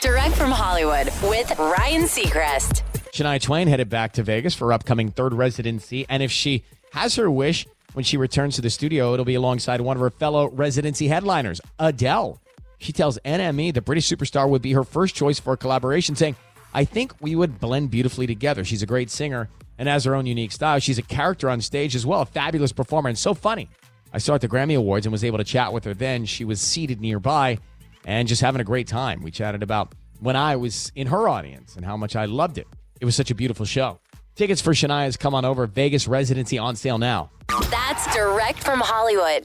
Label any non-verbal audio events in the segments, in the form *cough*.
Direct from Hollywood with Ryan Seacrest. Shania Twain headed back to Vegas for her upcoming third residency. And if she has her wish when she returns to the studio, it'll be alongside one of her fellow residency headliners, Adele. She tells NME the British superstar would be her first choice for a collaboration, saying, I think we would blend beautifully together. She's a great singer and has her own unique style. She's a character on stage as well, a fabulous performer, and so funny. I saw her at the Grammy Awards and was able to chat with her then. She was seated nearby and just having a great time. We chatted about when I was in her audience and how much I loved it. It was such a beautiful show. Tickets for Shania's come on over. Vegas residency on sale now. That's direct from Hollywood.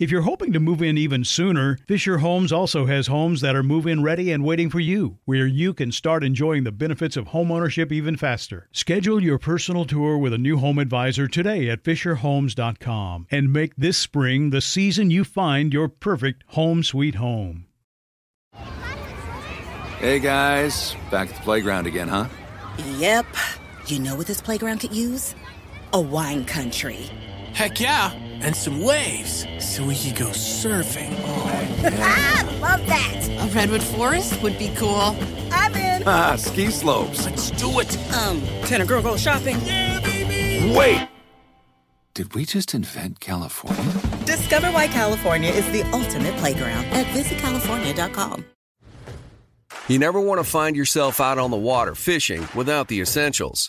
If you're hoping to move in even sooner, Fisher Homes also has homes that are move in ready and waiting for you, where you can start enjoying the benefits of homeownership even faster. Schedule your personal tour with a new home advisor today at FisherHomes.com and make this spring the season you find your perfect home sweet home. Hey guys, back at the playground again, huh? Yep. You know what this playground could use? A wine country. Heck yeah, and some waves so we could go surfing. Oh, *laughs* ah, love that. A redwood forest would be cool. I'm in. Ah, ski slopes. Let's do it. Um, can a girl go shopping? Yeah, baby. Wait. Did we just invent California? Discover why California is the ultimate playground at visitcalifornia.com. You never want to find yourself out on the water fishing without the essentials.